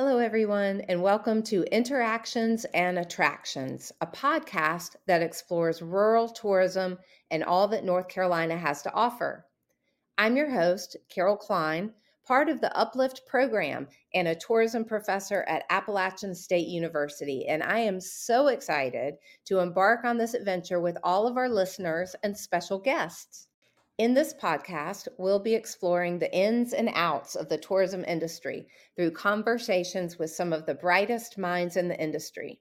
Hello, everyone, and welcome to Interactions and Attractions, a podcast that explores rural tourism and all that North Carolina has to offer. I'm your host, Carol Klein, part of the Uplift program and a tourism professor at Appalachian State University. And I am so excited to embark on this adventure with all of our listeners and special guests. In this podcast, we'll be exploring the ins and outs of the tourism industry through conversations with some of the brightest minds in the industry.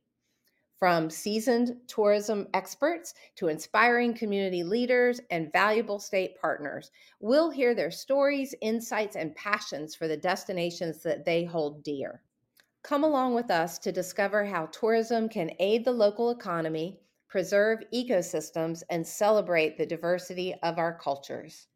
From seasoned tourism experts to inspiring community leaders and valuable state partners, we'll hear their stories, insights, and passions for the destinations that they hold dear. Come along with us to discover how tourism can aid the local economy preserve ecosystems, and celebrate the diversity of our cultures.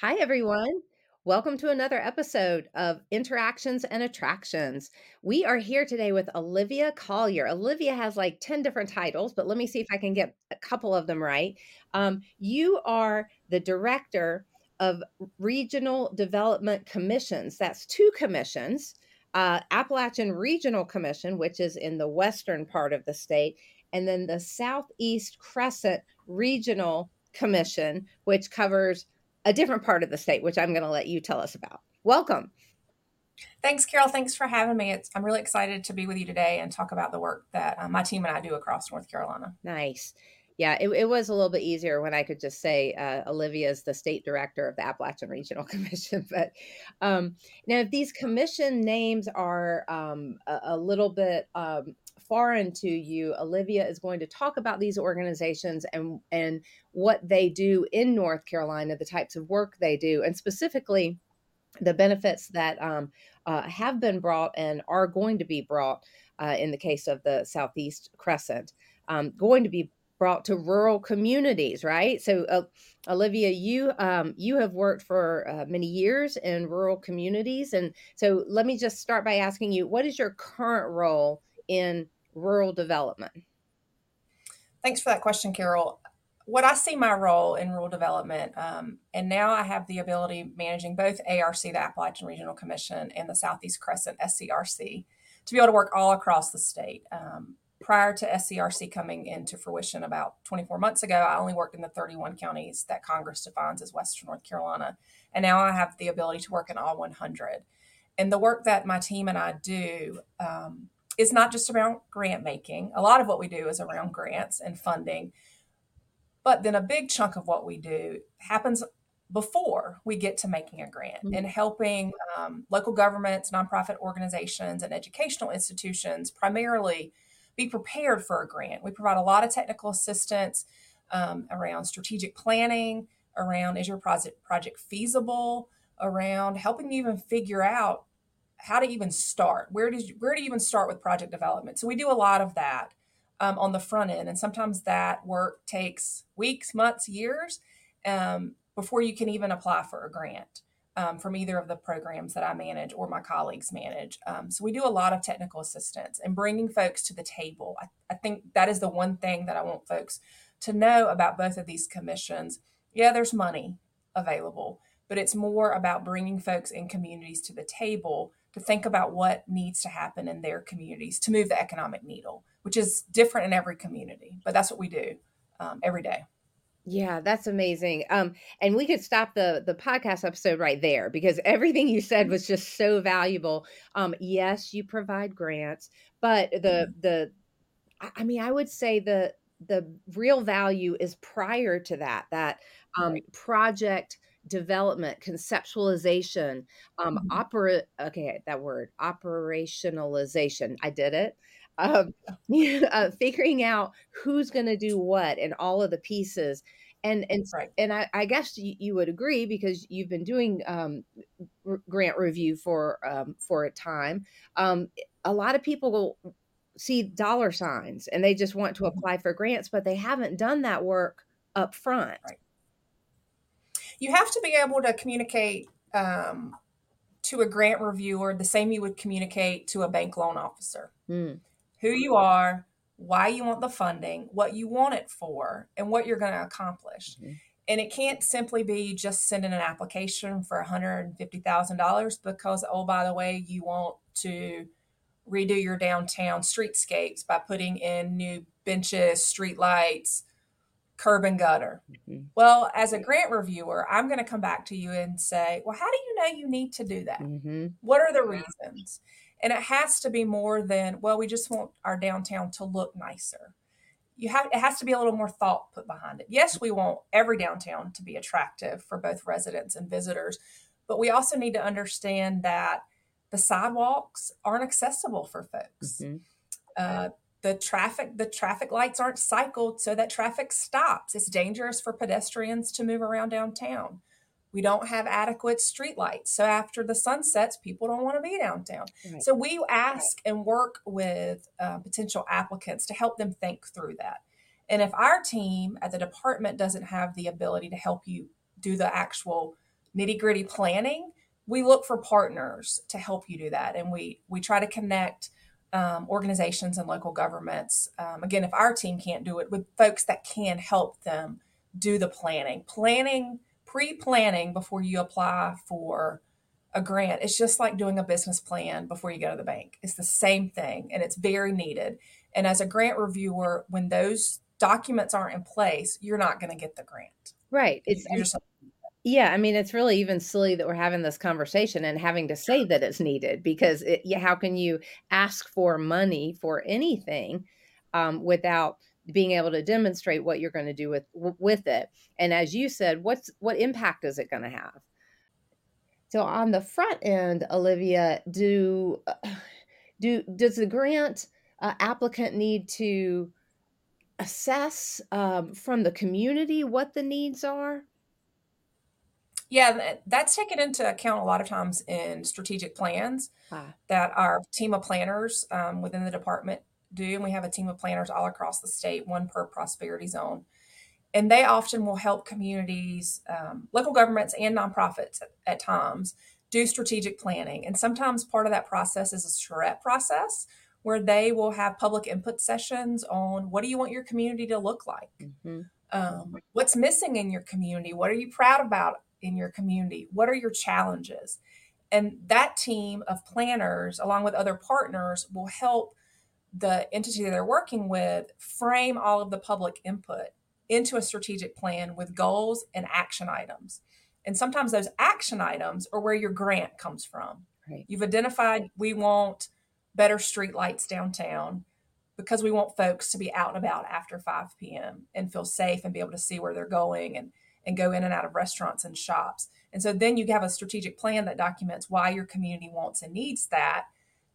Hi, everyone. Welcome to another episode of Interactions and Attractions. We are here today with Olivia Collier. Olivia has like 10 different titles, but let me see if I can get a couple of them right. Um, you are the director of Regional Development Commissions. That's two commissions uh, Appalachian Regional Commission, which is in the western part of the state, and then the Southeast Crescent Regional Commission, which covers a different part of the state, which I'm going to let you tell us about. Welcome. Thanks, Carol. Thanks for having me. It's, I'm really excited to be with you today and talk about the work that uh, my team and I do across North Carolina. Nice. Yeah, it, it was a little bit easier when I could just say uh, Olivia is the state director of the Appalachian Regional Commission. But um, now, if these commission names are um, a, a, little bit um, foreign to you, Olivia is going to talk about these organizations and and what they do in North Carolina, the types of work they do, and specifically the benefits that um, uh, have been brought and are going to be brought uh, in the case of the Southeast Crescent, um, going to be brought to rural communities, right? So, uh, Olivia, you um, you have worked for uh, many years in rural communities, and so let me just start by asking you, what is your current role in rural development? Thanks for that question, Carol. What I see my role in rural development, um, and now I have the ability managing both ARC, the Appalachian Regional Commission, and the Southeast Crescent SCRC, to be able to work all across the state. Um, prior to SCRC coming into fruition about 24 months ago, I only worked in the 31 counties that Congress defines as Western North Carolina. And now I have the ability to work in all 100. And the work that my team and I do um, is not just around grant making. A lot of what we do is around grants and funding. But then a big chunk of what we do happens before we get to making a grant mm-hmm. and helping um, local governments, nonprofit organizations, and educational institutions primarily be prepared for a grant. We provide a lot of technical assistance um, around strategic planning, around is your project project feasible, around helping you even figure out how to even start. Where does where do you even start with project development? So we do a lot of that um, on the front end, and sometimes that work takes weeks, months, years um, before you can even apply for a grant. Um, from either of the programs that I manage or my colleagues manage. Um, so we do a lot of technical assistance and bringing folks to the table. I, I, think that is the one thing that I want folks to know about both of these commissions. Yeah, there's money available, but it's more about bringing folks in communities to the table to think about what needs to happen in their communities to move the economic needle, which is different in every community. But that's what we do um, every day. Yeah, that's amazing. Um, and we could stop the the podcast episode right there because everything you said was just so valuable. Um, yes, you provide grants, but the mm-hmm. the I mean, I would say the the real value is prior to that that um, project development, conceptualization, um, mm-hmm. opera. Okay, that word operationalization. I did it. Um, uh, figuring out who's going to do what and all of the pieces. And and right. and I, I guess you, you, would agree because you've been doing um, r- grant review for um, for a time. Um, a lot of people will see dollar signs and they just want to mm-hmm. apply for grants, but they haven't done that work up front. Right you have to be able to communicate um, to a grant reviewer the same you would communicate to a bank loan officer. Mm. Who you are, why you want the funding, what you want it for, and what you're going to accomplish. Mm-hmm. And it can't simply be just sending an application for $150,000 because, oh, by the way, you want to redo your downtown streetscapes by putting in new benches, street lights, curb and gutter. Mm-hmm. Well, as a grant reviewer, I'm going to come back to you and say, well, how do you know you need to do that? Mm-hmm. What are the reasons? And it has to be more than, well, we just want our downtown to look nicer you have it has to be a little more thought put behind it. Yes, we want every downtown to be attractive for both residents and visitors, but we also need to understand that the sidewalks aren't accessible for folks. Mm-hmm. Uh, the traffic the traffic lights aren't cycled so that traffic stops. It's dangerous for pedestrians to move around downtown. We don't have adequate streetlights. So after the sun sets, people don't want to be downtown. Right. So we ask and work with uh, potential applicants to help them think through that. And if our team at the department doesn't have the ability to help you do the actual nitty gritty planning, we look for partners to help you do that. And we we try to connect um, organizations and local governments. Um, again, if our team can't do it, with folks that can help them do the planning. Planning pre-planning before you apply for a grant it's just like doing a business plan before you go to the bank it's the same thing and it's very needed and as a grant reviewer when those documents aren't in place you're not going to get the grant right it's just, yeah i mean it's really even silly that we're having this conversation and having to say that it's needed because it, how can you ask for money for anything um, without being able to demonstrate what you're going to do with with it? And as you said what's what impact is it going to have? So on the front end olivia do do does the grant uh, applicant need to assess um, from the community what the needs are yeah that's taken into account a lot of times in strategic plans ah. that our team of planners um, within the department do. And we have a team of planners all across the state, one per prosperity zone. And they often will help communities, um, local governments, and nonprofits at, at, times do strategic planning. And sometimes part of that process is a charrette process where they will have public input sessions on what do you want your community to look like? Mm-hmm. Um, what's missing in your community? What are you proud about in your community? What are your challenges? And that team of planners, along with other partners, will help the entity they're working with frame all of the public input into a strategic plan with goals and action items. And sometimes those action items are where your grant comes from. Right. You've identified we want better street lights downtown because we want folks to be out and about after 5 p.m. and feel safe and be able to see where they're going and, and go in and out of restaurants and shops. And so then you have a strategic plan that documents why your community wants and needs that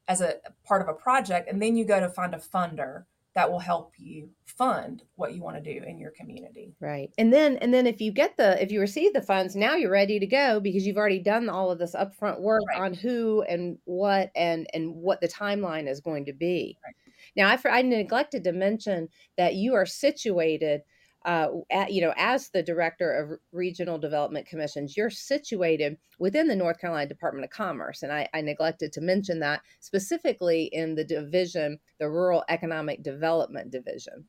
as a part of a project and then you go to find a funder that will help you fund what you want to do in your community right and then and then if you get the if you receive the funds now you're ready to go because you've already done all of this upfront work right. on who and what and and what the timeline is going to be right. now I, I neglected to mention that you are situated uh, at, you know, as the director of regional development commissions, you're situated within the North Carolina Department of Commerce, and I, I neglected to mention that specifically in the division, the Rural Economic Development Division.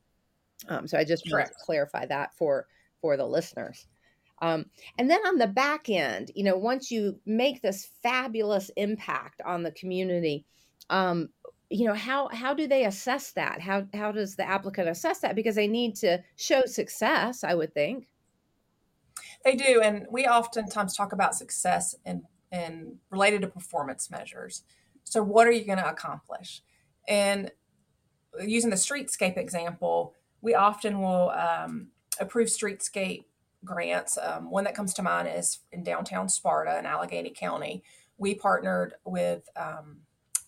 Um, so I just want to clarify that for for the listeners. Um, and then on the back end, you know, once you make this fabulous impact on the community, um, you know how how do they assess that? How how does the applicant assess that? Because they need to show success i would think. They do and we oftentimes talk about success and and related to performance measures. So what are you going to accomplish? And using the streetscape example we often will um, approve streetscape grants. Um, one that comes to mind is in downtown sparta in alleghany county. We partnered with um,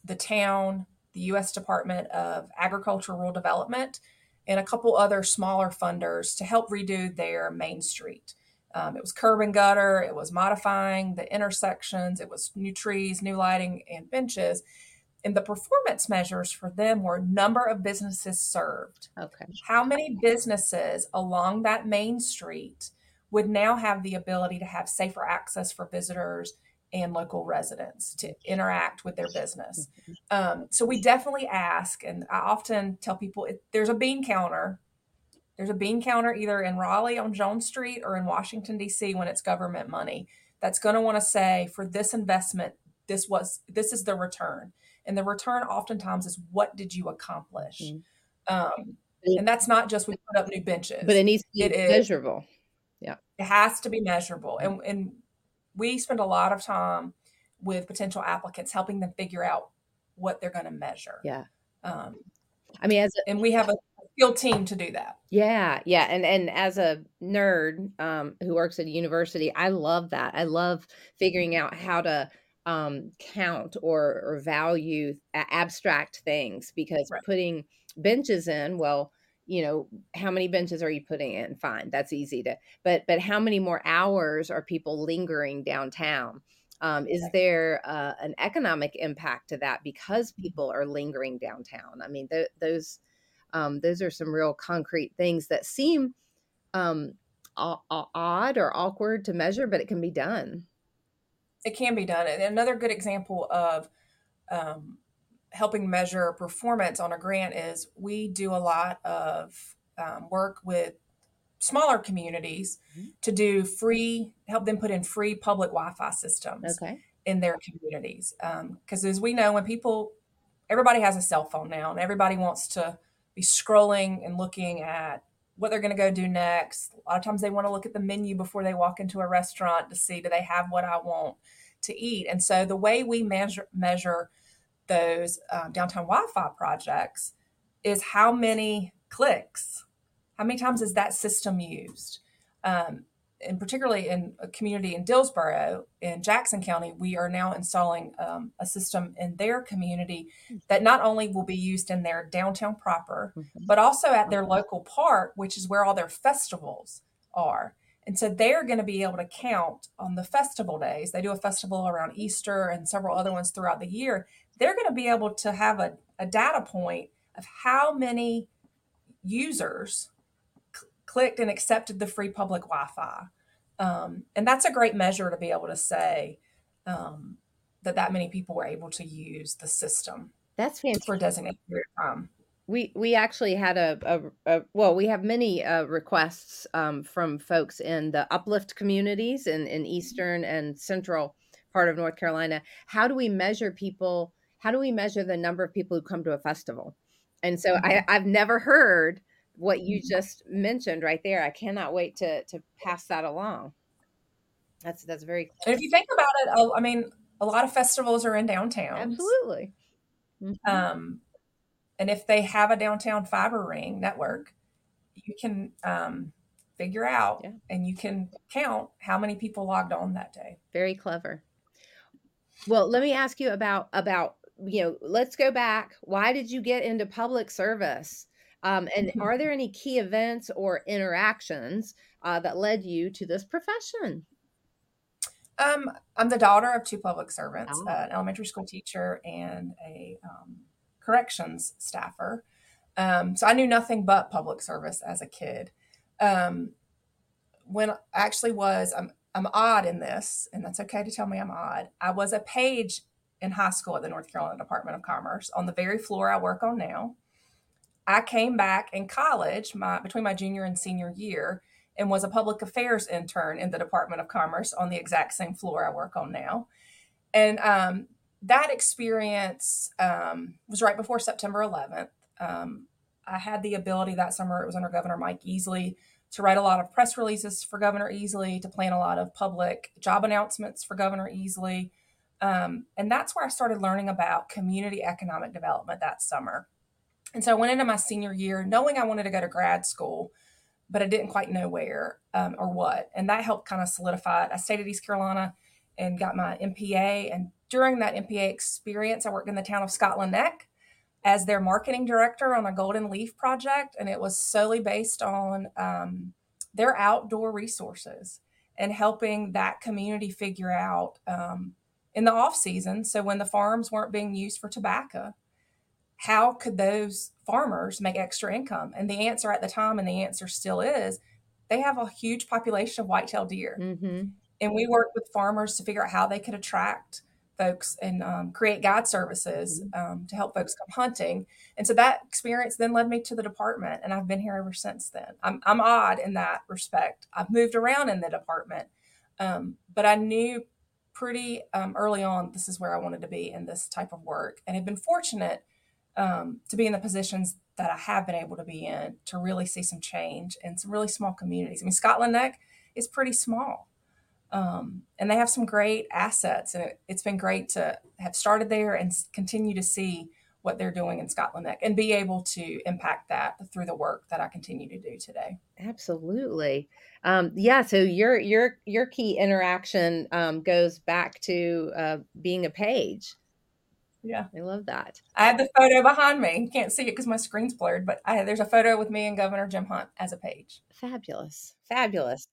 the town the U.S. Department of Agriculture Rural Development, and a couple other smaller funders to help redo their main street. Um, it was curb and gutter, it was modifying the intersections, it was new trees, new lighting, and benches. And the performance measures for them were number of businesses served. Okay. How many businesses along that main street would now have the ability to have safer access for visitors and local residents to interact with their business. Mm-hmm. Um, so we definitely ask, and I often tell people if there's a bean counter. There's a bean counter either in Raleigh on Jones Street or in Washington D.C. when it's government money. That's going to want to say for this investment, this was this is the return, and the return oftentimes is what did you accomplish. Mm-hmm. Um, and that's not just we put up new benches, but it needs to be it measurable. Is, yeah, it has to be measurable, and and we spend a lot of time with potential applicants helping them figure out what they're going to measure. Yeah. Um, I mean, as a, and we have a field team to do that. Yeah, yeah, and and as a nerd um, who works at a university, I love that. I love figuring out how to um, count or or value abstract things because right. putting benches in, well, you know how many benches are you putting in? Fine that's easy to but but how many more hours are people lingering downtown? Um, is there uh, an economic impact to that because mm-hmm. people are lingering downtown? I mean th- those um, those are some real concrete things that seem um, odd or awkward to measure but it can be done. It can be done and another good example of um, helping measure performance on a grant is we do a lot of um, work with smaller communities mm-hmm. to do free help them put in free public wi-fi systems okay. in their communities because um, as we know when people everybody has a cell phone now and everybody wants to be scrolling and looking at what they're going to go do next a lot of times they want to look at the menu before they walk into a restaurant to see do they have what i want to eat and so the way we measure measure those um, downtown Wi-Fi projects is how many clicks, how many times is that system used? Um, and particularly in a community in Dillsboro in Jackson County, we are now installing um, a system in their community that not only will be used in their downtown proper, mm-hmm. but also at their local park, which is where all their festivals are. And so they're going to be able to count on the festival days. They do a festival around Easter and several other ones throughout the year they're going to be able to have a, a data point of how many users c- clicked and accepted the free public Wi-Fi. Um, and that's a great measure to be able to say um, that that many people were able to use the system. That's fantastic. for designated time. We we actually had a, a, a well we have many uh, requests um, from folks in the uplift communities in in eastern and central part of North Carolina. How do we measure people how do we measure the number of people who come to a festival? And so I, mm-hmm. I've never heard what you mm-hmm. just mentioned right there. I cannot wait to to pass that along. That's that's very. And if you think about it, I mean, a lot of festivals are in downtown. Absolutely. Mm-hmm. Um, and if they have a downtown fiber ring network, you can um, figure out yeah. and you can count how many people logged on that day. Very clever. Well, let me ask you about about you know, let's go back. Why did you get into public service? Um, and mm-hmm. are there any key events or interactions uh, that led you to this profession? Um, I'm the daughter of two public servants, oh. uh, an elementary school teacher and a um, corrections staffer. Um, so I knew nothing but public service as a kid. Um, when I actually was, I'm, I'm odd in this, and that's okay to tell me I'm odd. I was a page in high school at the North Carolina Department of Commerce on the very floor I work on now. I came back in college, my between my junior and senior year, and was a public affairs intern in the Department of Commerce on the exact same floor I work on now. And um, that experience um, was right before September 11th. Um, I had the ability that summer, it was under Governor Mike Easley, to write a lot of press releases for Governor Easley, to plan a lot of public job announcements for Governor Easley, um, and that's where I started learning about community economic development that summer. And so I went into my senior year knowing I wanted to go to grad school, but I didn't quite know where um, or what. And that helped kind of solidify it. I stayed at East Carolina and got my MPA. And during that MPA experience, I worked in the town of Scotland Neck as their marketing director on a Golden Leaf project. And it was solely based on um, their outdoor resources and helping that community figure out um, in the off season. So when the farms weren't being used for tobacco, how could those farmers make extra income? And the answer at the time, and the answer still is, they have a huge population of white-tailed deer. Mm-hmm. and we worked with farmers to figure out how they could attract folks and um, create guide services mm-hmm. um, to help folks come hunting. And so that experience then led me to the department, and I've been here ever since then. I'm, I'm odd in that respect. I've moved around in the department, um, but I knew pretty um, early on this is where I wanted to be in this type of work, and have been fortunate um, to be in the positions that I have been able to be in to really see some change in some really small communities. I mean, Scotland Neck is pretty small. Um, and they have some great assets, and it, has been great to have started there and continue to see what they're doing in Scotland Neck and be able to impact that through the work that I continue to do today. Absolutely, um, yeah. So your your your key interaction um, goes back to uh, being a page. Yeah, I love that. I have the photo behind me. You can't see it because my screen's blurred, but I, there's a photo with me and Governor Jim Hunt as a page. Fabulous, fabulous.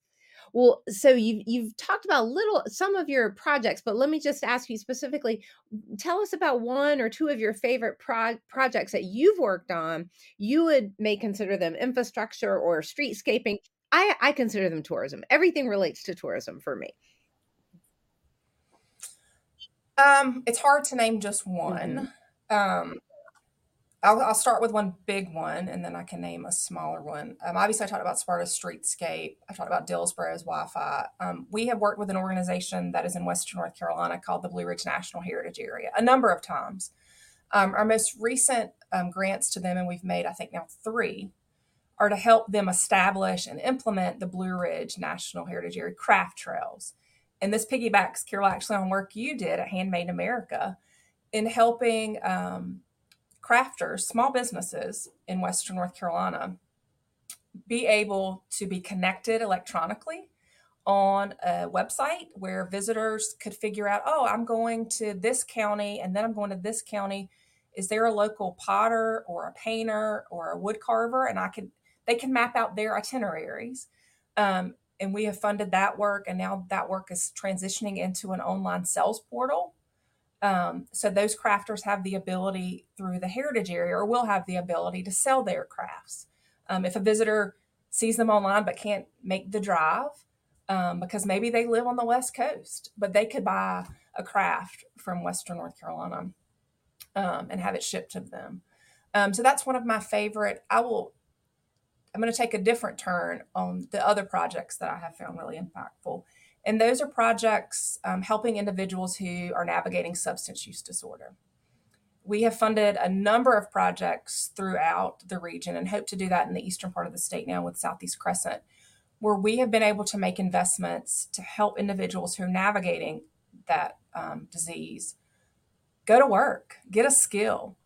Well, so you've you've talked about little some of your projects, but let me just ask you specifically. Tell us about one or two of your favorite pro- projects that you've worked on. You would may consider them infrastructure or streetscaping. I, I consider them tourism. Everything relates to tourism for me. Um, it's hard to name just one. Mm-hmm. Um, I'll, I'll, start with one big one and then I can name a smaller one. Um, obviously, I talked about Sparta Streetscape. I talked about Dillsboro's Wi Fi. Um, we have worked with an organization that is in Western North Carolina called the Blue Ridge National Heritage Area a number of times. Um, our most recent um, grants to them, and we've made, I think, now three, are to help them establish and implement the Blue Ridge National Heritage Area craft trails. And this piggybacks, Carol, actually on work you did at Handmade America in helping um, crafters, small businesses in Western North Carolina, be able to be connected electronically on a website where visitors could figure out, oh, I'm going to this county and then I'm going to this county. Is there a local potter or a painter or a wood carver? And I can they can map out their itineraries. Um, and we have funded that work, and now that work is transitioning into an online sales portal um, so those crafters have the ability through the heritage area or will have the ability to sell their crafts. Um, if a visitor sees them online but can't make the drive um, because maybe they live on the West Coast, but they could buy a craft from Western North Carolina um, and have it shipped to them. Um, so that's one of my favorite. I will. I'm going to take a different turn on the other projects that I have found really impactful. And those are projects um, helping individuals who are navigating substance use disorder. We have funded a number of projects throughout the region and hope to do that in the eastern part of the state now with Southeast Crescent, where we have been able to make investments to help individuals who are navigating that um, disease go to work, get a skill,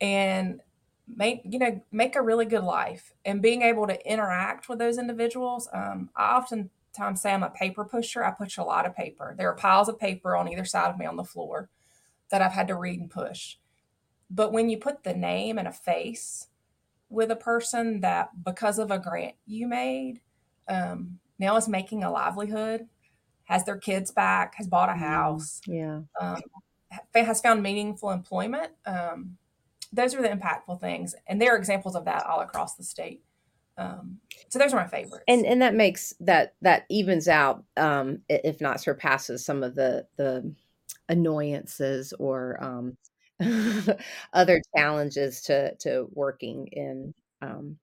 and make you know make a really good life. And being able to interact with those individuals, um, I often time say I'm a paper pusher, I push a lot of paper. There are piles of paper on either side of me on the floor that I've had to read and push. But when you put the name and a face with a person that, because of a grant you made, um, now is making a livelihood, has their kids back, has bought a mm-hmm. house, yeah, um, has found meaningful employment. Um, those are the impactful things, and there are examples of that all across the state. Um, so those are my favorites. And and that makes that that evens out, um, if not surpasses some of the the annoyances or um, other challenges to to working in um,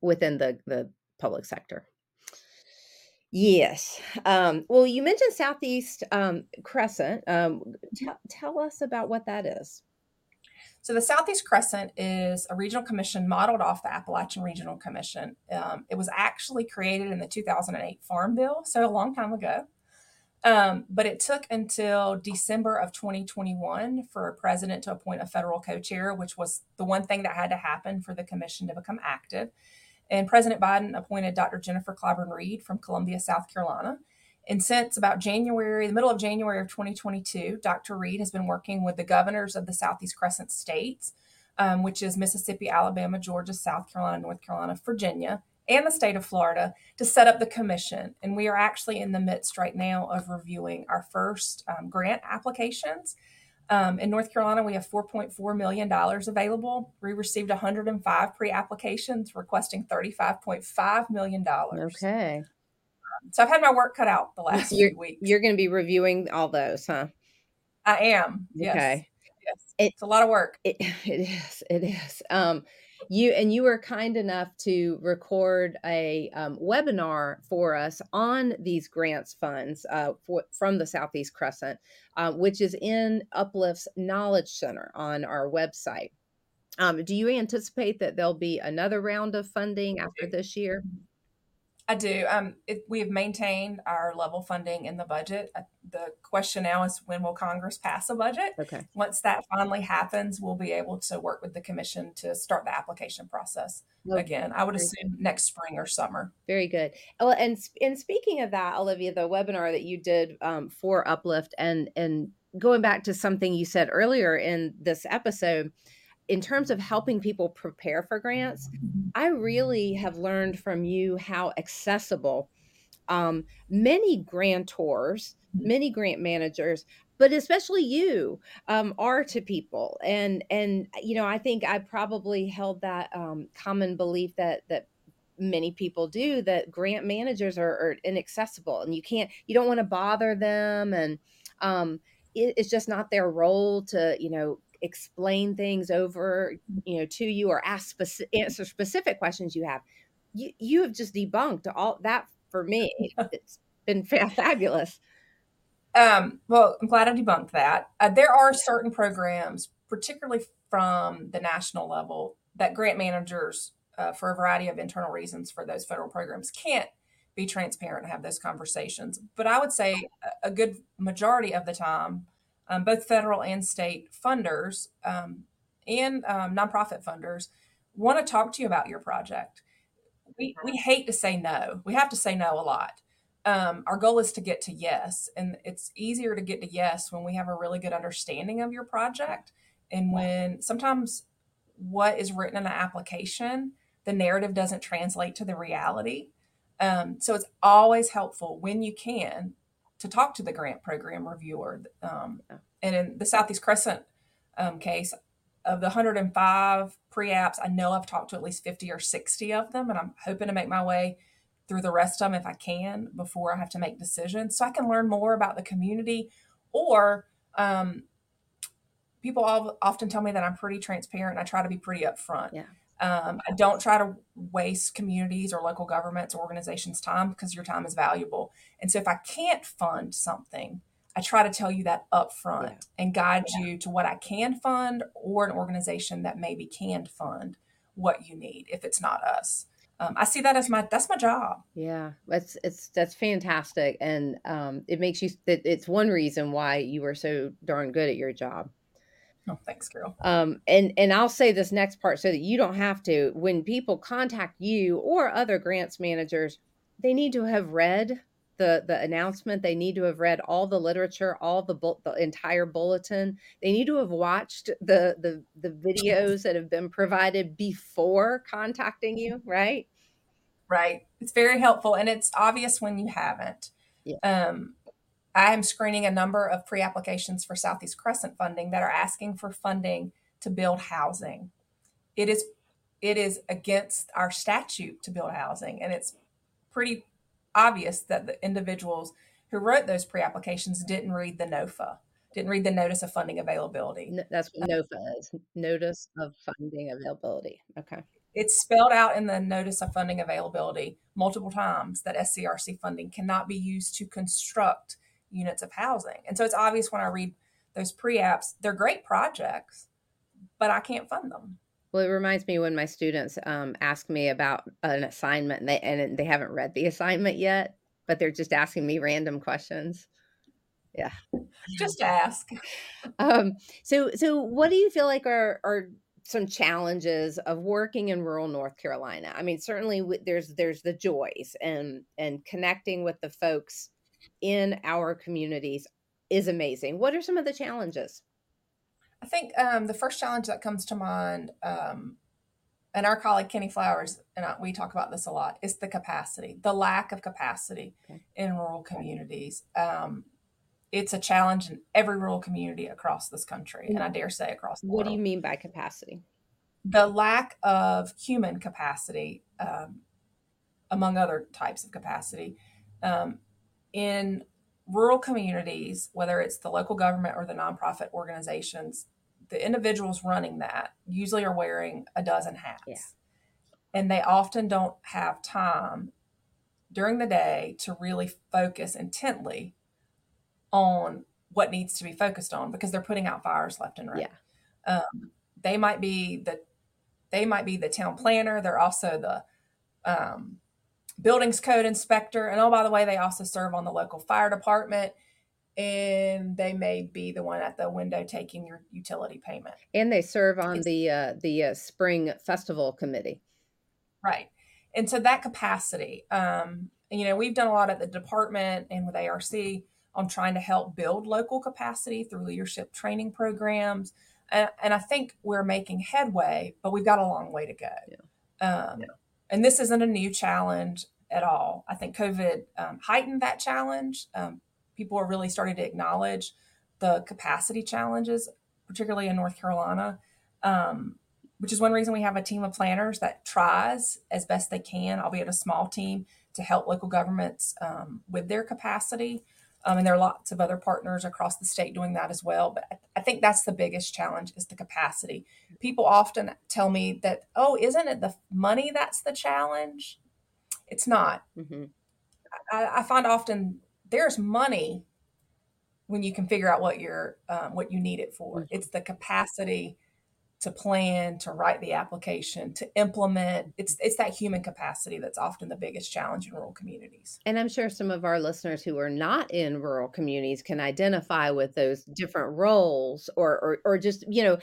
within the the public sector. Yes. Um, well, you mentioned Southeast um, Crescent. Um, t- tell us about what that is. So the Southeast Crescent is a regional commission modeled off the Appalachian Regional Commission. Um, it was actually created in the 2008 Farm Bill, so a long time ago. Um, but it took until December of 2021 for a president to appoint a federal co-chair, which was the one thing that had to happen for the commission to become active. And President Biden appointed Dr. Jennifer Clyburn Reed from Columbia, South Carolina. And since about January, the middle of January of 2022, Dr. Reed has been working with the governors of the Southeast Crescent states, um, which is Mississippi, Alabama, Georgia, South Carolina, North Carolina, Virginia, and the state of Florida to set up the commission. And we are actually in the midst right now of reviewing our first um, grant applications. Um, in North Carolina, we have $4.4 million available. We received 105 pre applications requesting $35.5 million. Okay so I've had my work cut out the last you're, few weeks. You're going to be reviewing all those, huh? I am. Yes. Okay. Yes. It, it's a lot of work. It, it is. It is. Um, you and you were kind enough to record a um, webinar for us on these grants funds uh, for, from the Southeast Crescent, uh, which is in Uplift's Knowledge Center on our website. Um, do you anticipate that there'll be another round of funding after this year? I do. Um, it, we have maintained our level funding in the budget. Uh, the question now is when will Congress pass a budget? Okay. Once that finally happens, we'll be able to work with the commission to start the application process okay. again. I would assume next spring or summer. Very good. Well, and and speaking of that, Olivia, the webinar that you did um, for Uplift, and and going back to something you said earlier in this episode in terms of helping people prepare for grants, mm-hmm. I really have learned from you how accessible um, many grantors, mm-hmm. many grant managers, but especially you um, are to people. And and you know, I think I probably held that um, common belief that that many people do that grant managers are, are inaccessible and you can't you don't want to bother them and um, it, it's just not their role to you know explain things over you know to you or ask speci- answer specific questions you have. You you have just debunked all that for me it's been fabulous. Um, well i'm glad i debunked that. Uh, there are certain programs particularly from the national level that grant managers uh, for a variety of internal reasons for those federal programs can't be transparent and have those conversations. But i would say a good majority of the time um, both federal and state funders um, and um, nonprofit funders want to talk to you about your project. We, we hate to say no. We have to say no a lot. Um, our goal is to get to yes, and it's easier to get to yes when we have a really good understanding of your project, and when sometimes what is written in an application, the narrative doesn't translate to the reality. Um, so it's always helpful when you can to talk to the grant program reviewer. Um, and in the Southeast Crescent um, case, of the 105 pre-apps, I know I've talked to at least 50 or 60 of them, and I'm hoping to make my way through the rest of them if I can before I have to make decisions, so I can learn more about the community. Or um, people often tell me that I'm pretty transparent. I try to be pretty upfront. Yeah. Um, I don't try to waste communities or local governments or organizations' time because your time is valuable. And so if I can't fund something, I try to tell you that up front yeah. and guide yeah. you to what I can fund or an organization that maybe can fund what you need if it's not us. Um, I see that as my that's my job. Yeah, that's it's that's fantastic, and um, it makes you. It's one reason why you are so darn good at your job. Oh, thanks, girl. Um, and and I'll say this next part so that you don't have to. When people contact you or other grants managers, they need to have read the the announcement. They need to have read all the literature, all the the entire bulletin. They need to have watched the the the videos that have been provided before contacting you. Right. Right. It's very helpful, and it's obvious when you haven't. Yeah. Um, I am screening a number of pre applications for Southeast Crescent funding that are asking for funding to build housing. It is it is against our statute to build housing, and it's pretty obvious that the individuals who wrote those pre applications didn't read the NOFA, didn't read the Notice of Funding Availability. That's what NOFA is Notice of Funding Availability. Okay. It's spelled out in the Notice of Funding Availability multiple times that SCRC funding cannot be used to construct units of housing. And so it's obvious when I read those pre apps, they're great projects, but I can't fund them. Well, it reminds me when my students um, ask me about an assignment and they, and they haven't read the assignment yet, but they're just asking me random questions. Yeah. Just ask. Um, so, so what do you feel like are, are some challenges of working in rural North Carolina? I mean, certainly there's, there's the joys and, and connecting with the folks in our communities is amazing. What are some of the challenges? I think um, the first challenge that comes to mind, um, and our colleague Kenny Flowers and I, we talk about this a lot, is the capacity, the lack of capacity okay. in rural communities. Um, it's a challenge in every rural community across this country, and I dare say across the what world. What do you mean by capacity? The lack of human capacity, um, among other types of capacity, Um, in rural communities, whether it's the local government or the nonprofit organizations, the individuals running that usually are wearing a dozen hats. Yeah. And they often don't have time during the day to really focus intently on what needs to be focused on because they're putting out fires left and right. Yeah. Um, they might be the they might be the town planner. They're also the um, buildings code inspector, and oh by the way, they also serve on the local fire department. And they may be the one at the window taking your utility payment. And they serve on it's, the uh, the uh, spring festival committee. Right, and so that capacity, um, you know, we've done a lot at the department and with ARC on trying to help build local capacity through leadership training programs. And, and I think we're making headway, but we've got a long way to go. Yeah. Um, yeah. And this isn't a new challenge at all. I think COVID um, heightened that challenge. Um, people are really starting to acknowledge the capacity challenges, particularly in North Carolina, um, which is one reason we have a team of planners that tries as best they can, albeit a small team, to help local governments um, with their capacity. Um, and there are lots of other partners across the state doing that as well. But I think that's the biggest challenge is the capacity. People often tell me that, oh, isn't it the money that's the challenge? It's not. Mm-hmm. I, I, find often there's money when you can figure out what you're um, what you need it for. Mm-hmm. It's the capacity to plan, to write the application, to implement. It's it's that human capacity that's often the biggest challenge in rural communities. And I'm sure some of our listeners who are not in rural communities can identify with those different roles, or or, or just you know,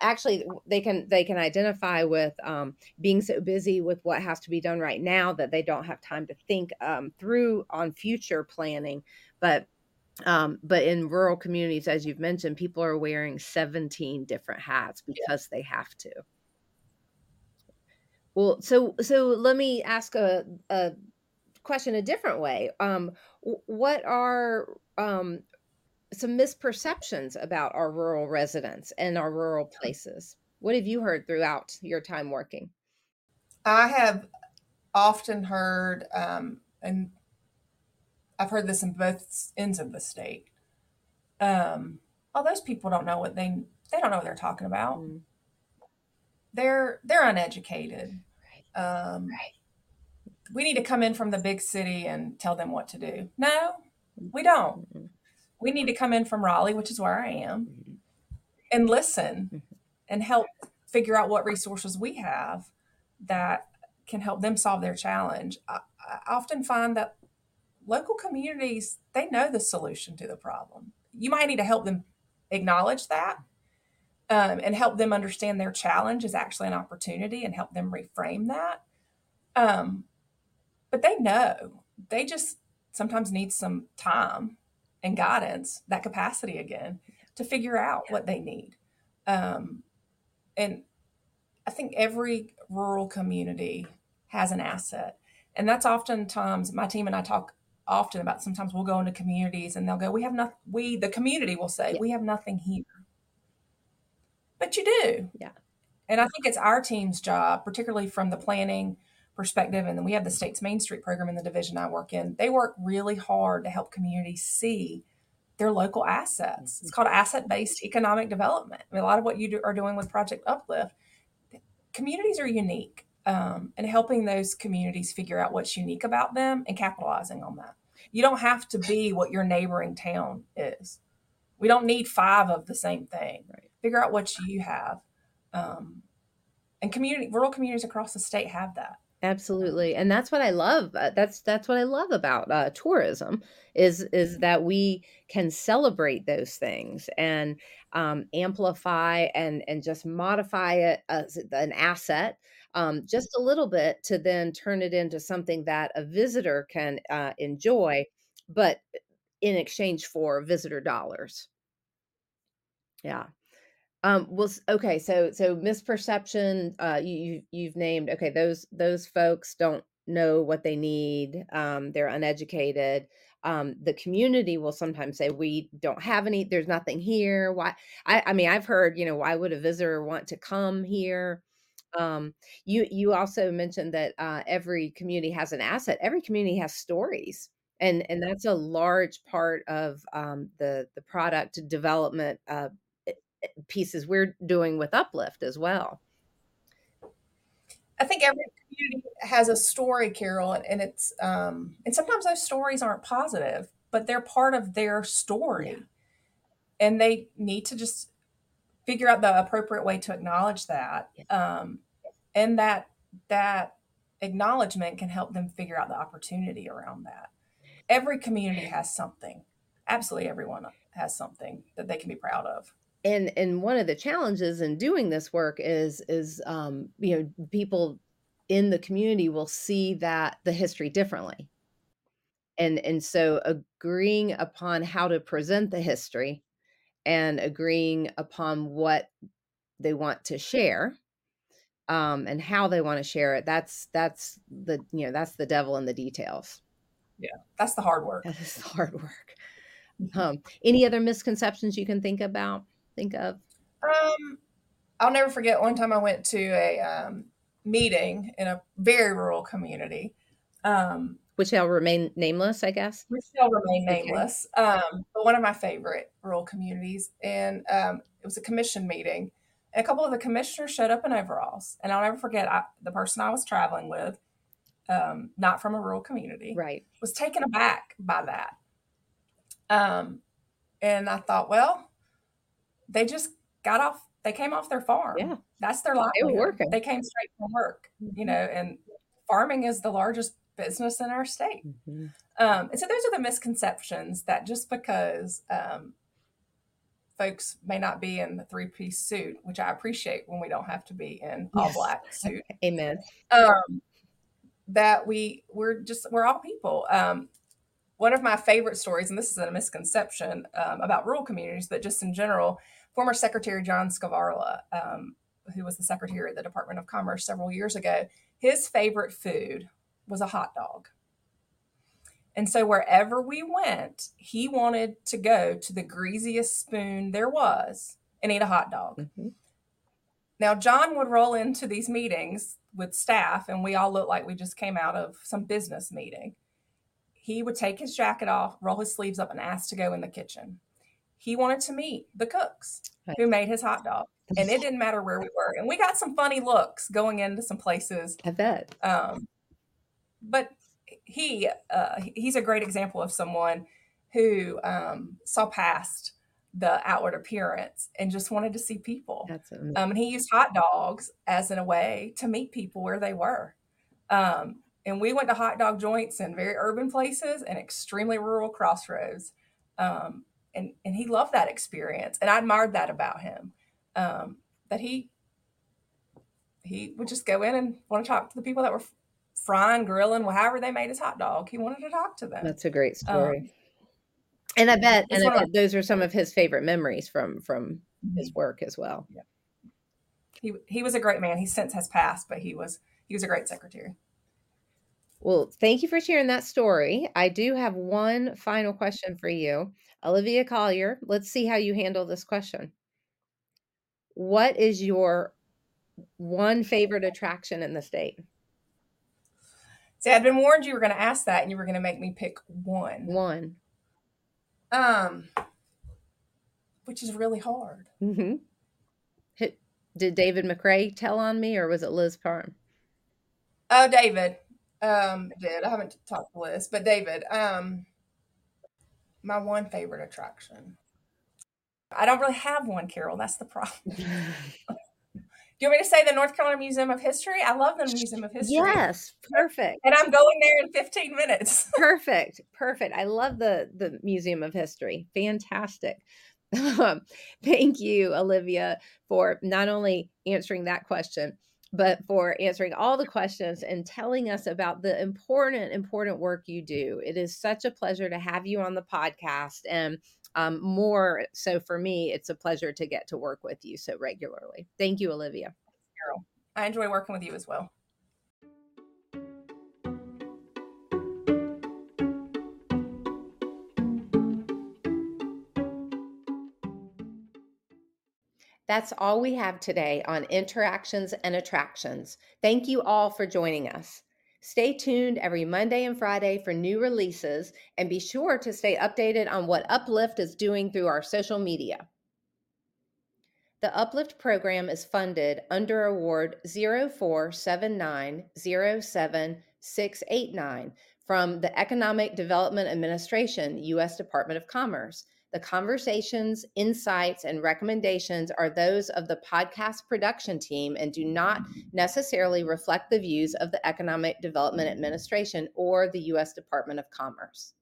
actually they can they can identify with um, being so busy with what has to be done right now that they don't have time to think um, through on future planning. But um, but in rural communities, as you've mentioned, people are wearing 17 different hats because yeah. they have to. Well, so so let me ask a, a question a different way. Um, what are um, some misperceptions about our rural residents and our rural places? What have you heard throughout your time working? I have often heard, um, and I've heard this in both ends of the state. Um, oh, those people don't know what they they don't know what they're talking about. Mm. They're they're uneducated. Right. Um, right. We need to come in from the big city and tell them what to do. No, we don't. Mm-hmm. We need to come in from Raleigh, which is where I am, mm-hmm. and listen mm-hmm. and help figure out what resources we have that can help them solve their challenge. I, I often find that local communities, they know the solution to the problem. You might need to help them acknowledge that um, and help them understand their challenge is actually an opportunity and help them reframe that. Um, but they know, they just sometimes need some time and guidance, that capacity again, to figure out what they need. Um, and I think every rural community has an asset. And that's oftentimes my team and I talk often about sometimes we'll go into communities and they'll go, We have nothing, we, the community will say, yeah. We have nothing here. But you do. Yeah. And I think it's our team's job, particularly from the planning perspective. And then we have the state's Main Street program in the division I work in. They work really hard to help communities see their local assets. Mm-hmm. It's called asset based economic development. I mean, a lot of what you do, are doing with Project Uplift, communities are unique um, and helping those communities figure out what's unique about them and capitalizing on that. You don't have to be what your neighboring town is. We don't need five of the same thing. Right. Figure out what you have. Um, and community, rural communities across the state have that. Absolutely, and that's what I love. Uh, that's that's what I love about uh, tourism is is that we can celebrate those things and um, amplify and and just modify it as an asset um, just a little bit to then turn it into something that a visitor can uh, enjoy, but in exchange for visitor dollars. Yeah. Um, well, okay. So, so misperception. Uh, you you've named. Okay, those those folks don't know what they need. Um, they're uneducated. Um, the community will sometimes say we don't have any. There's nothing here. Why? I, I mean, I've heard. You know, why would a visitor want to come here? Um, you you also mentioned that uh, every community has an asset. Every community has stories, and and that's a large part of um, the the product development uh, pieces we're doing with Uplift as well. I think every community has a story, Carol, and it's um, and sometimes those stories aren't positive, but they're part of their story, yeah. and they need to just figure out the appropriate way to acknowledge that, um, and that that acknowledgement can help them figure out the opportunity around that. Every community has something. Absolutely, everyone has something that they can be proud of and and one of the challenges in doing this work is is um, you know people in the community will see that the history differently and and so agreeing upon how to present the history and agreeing upon what they want to share um, and how they want to share it that's that's the you know that's the devil in the details yeah that's the hard work that is the hard work um, any other misconceptions you can think about think of? Um, I'll never forget one time I went to a um, meeting in a very rural community. Um, which shall remain nameless, I guess. Which shall remain nameless. Okay. Um, but one of my favorite rural communities, and um, it was a commission meeting. And a couple of the commissioners showed up in overalls, and I'll never forget I, the person I was traveling with, um, not from a rural community, right, was taken aback by that. Um, and I thought, well, they just got off they came off their farm yeah that's their life they were working they came straight from work mm-hmm. you know and farming is the largest business in our state mm-hmm. um, and so those are the misconceptions that just because um, folks may not be in the three-piece suit which i appreciate when we don't have to be in all yes. black suit amen um, that we we're just we're all people um, one of my favorite stories, and this is a misconception um, about rural communities, but just in general, former Secretary John Skvarla, um, who was the Secretary at the Department of Commerce several years ago, his favorite food was a hot dog. And so wherever we went, he wanted to go to the greasiest spoon there was and eat a hot dog. Mm-hmm. Now, John would roll into these meetings with staff, and we all looked like we just came out of some business meeting. He would take his jacket off, roll his sleeves up, and ask to go in the kitchen he wanted to meet the cooks right. who made his hot dog. And it didn't matter where we were. And we got some funny looks going into some places. I bet. Um, but he uh, he's a great example of someone who um, saw past the outward appearance and just wanted to see people. That's amazing. Um, and he used hot dogs as in a way to meet people where they were. Um, and we went to hot dog joints in very urban places and extremely rural crossroads. Um, and and he loved that experience, and I admired that about him. Um, that he he would just go in and want to talk to the people that were frying, grilling, however they made his hot dog. He wanted to talk to them. That's a great story. Um, and I bet, and I bet those are some of his favorite memories from from his mm-hmm. work as well. Yeah. He he was a great man. He since has passed, but he was he was a great secretary. Well, thank you for sharing that story. I do have one final question for you. Olivia Collier, let's see how you handle this question. What is your one favorite attraction in the state? See, I'd been warned you were going to ask that and you were going to make me pick one. One. Um, which is really hard. Mm-hmm. Did David McRae tell on me or was it Liz Parham? Oh, David um, did. I haven't talked to Liz, but David. Um, my one favorite attraction. I don't really have one, Carol. That's the problem. Do you want me to say the North Carolina Museum of History? I love the Museum of History. Yes, perfect. And I'm going there in 15 minutes. perfect, perfect. I love the the Museum of History. Fantastic. Thank you, Olivia, for not only answering that question, but for answering all the questions and telling us about the important, important work you do. It is such a pleasure to have you on the podcast. And um, more so for me, it's a pleasure to get to work with you so regularly. Thank you, Olivia. Carol. I enjoy working with you as well. That's all we have today on interactions and attractions. Thank you all for joining us. Stay tuned every Monday and Friday for new releases and be sure to stay updated on what Uplift is doing through our social media. The Uplift program is funded under Award 047907 from the Economic Development Administration, U.S. Department of Commerce. The conversations, insights, and recommendations are those of the podcast production team and do not necessarily reflect the views of the Economic Development Administration or the U.S. Department of Commerce.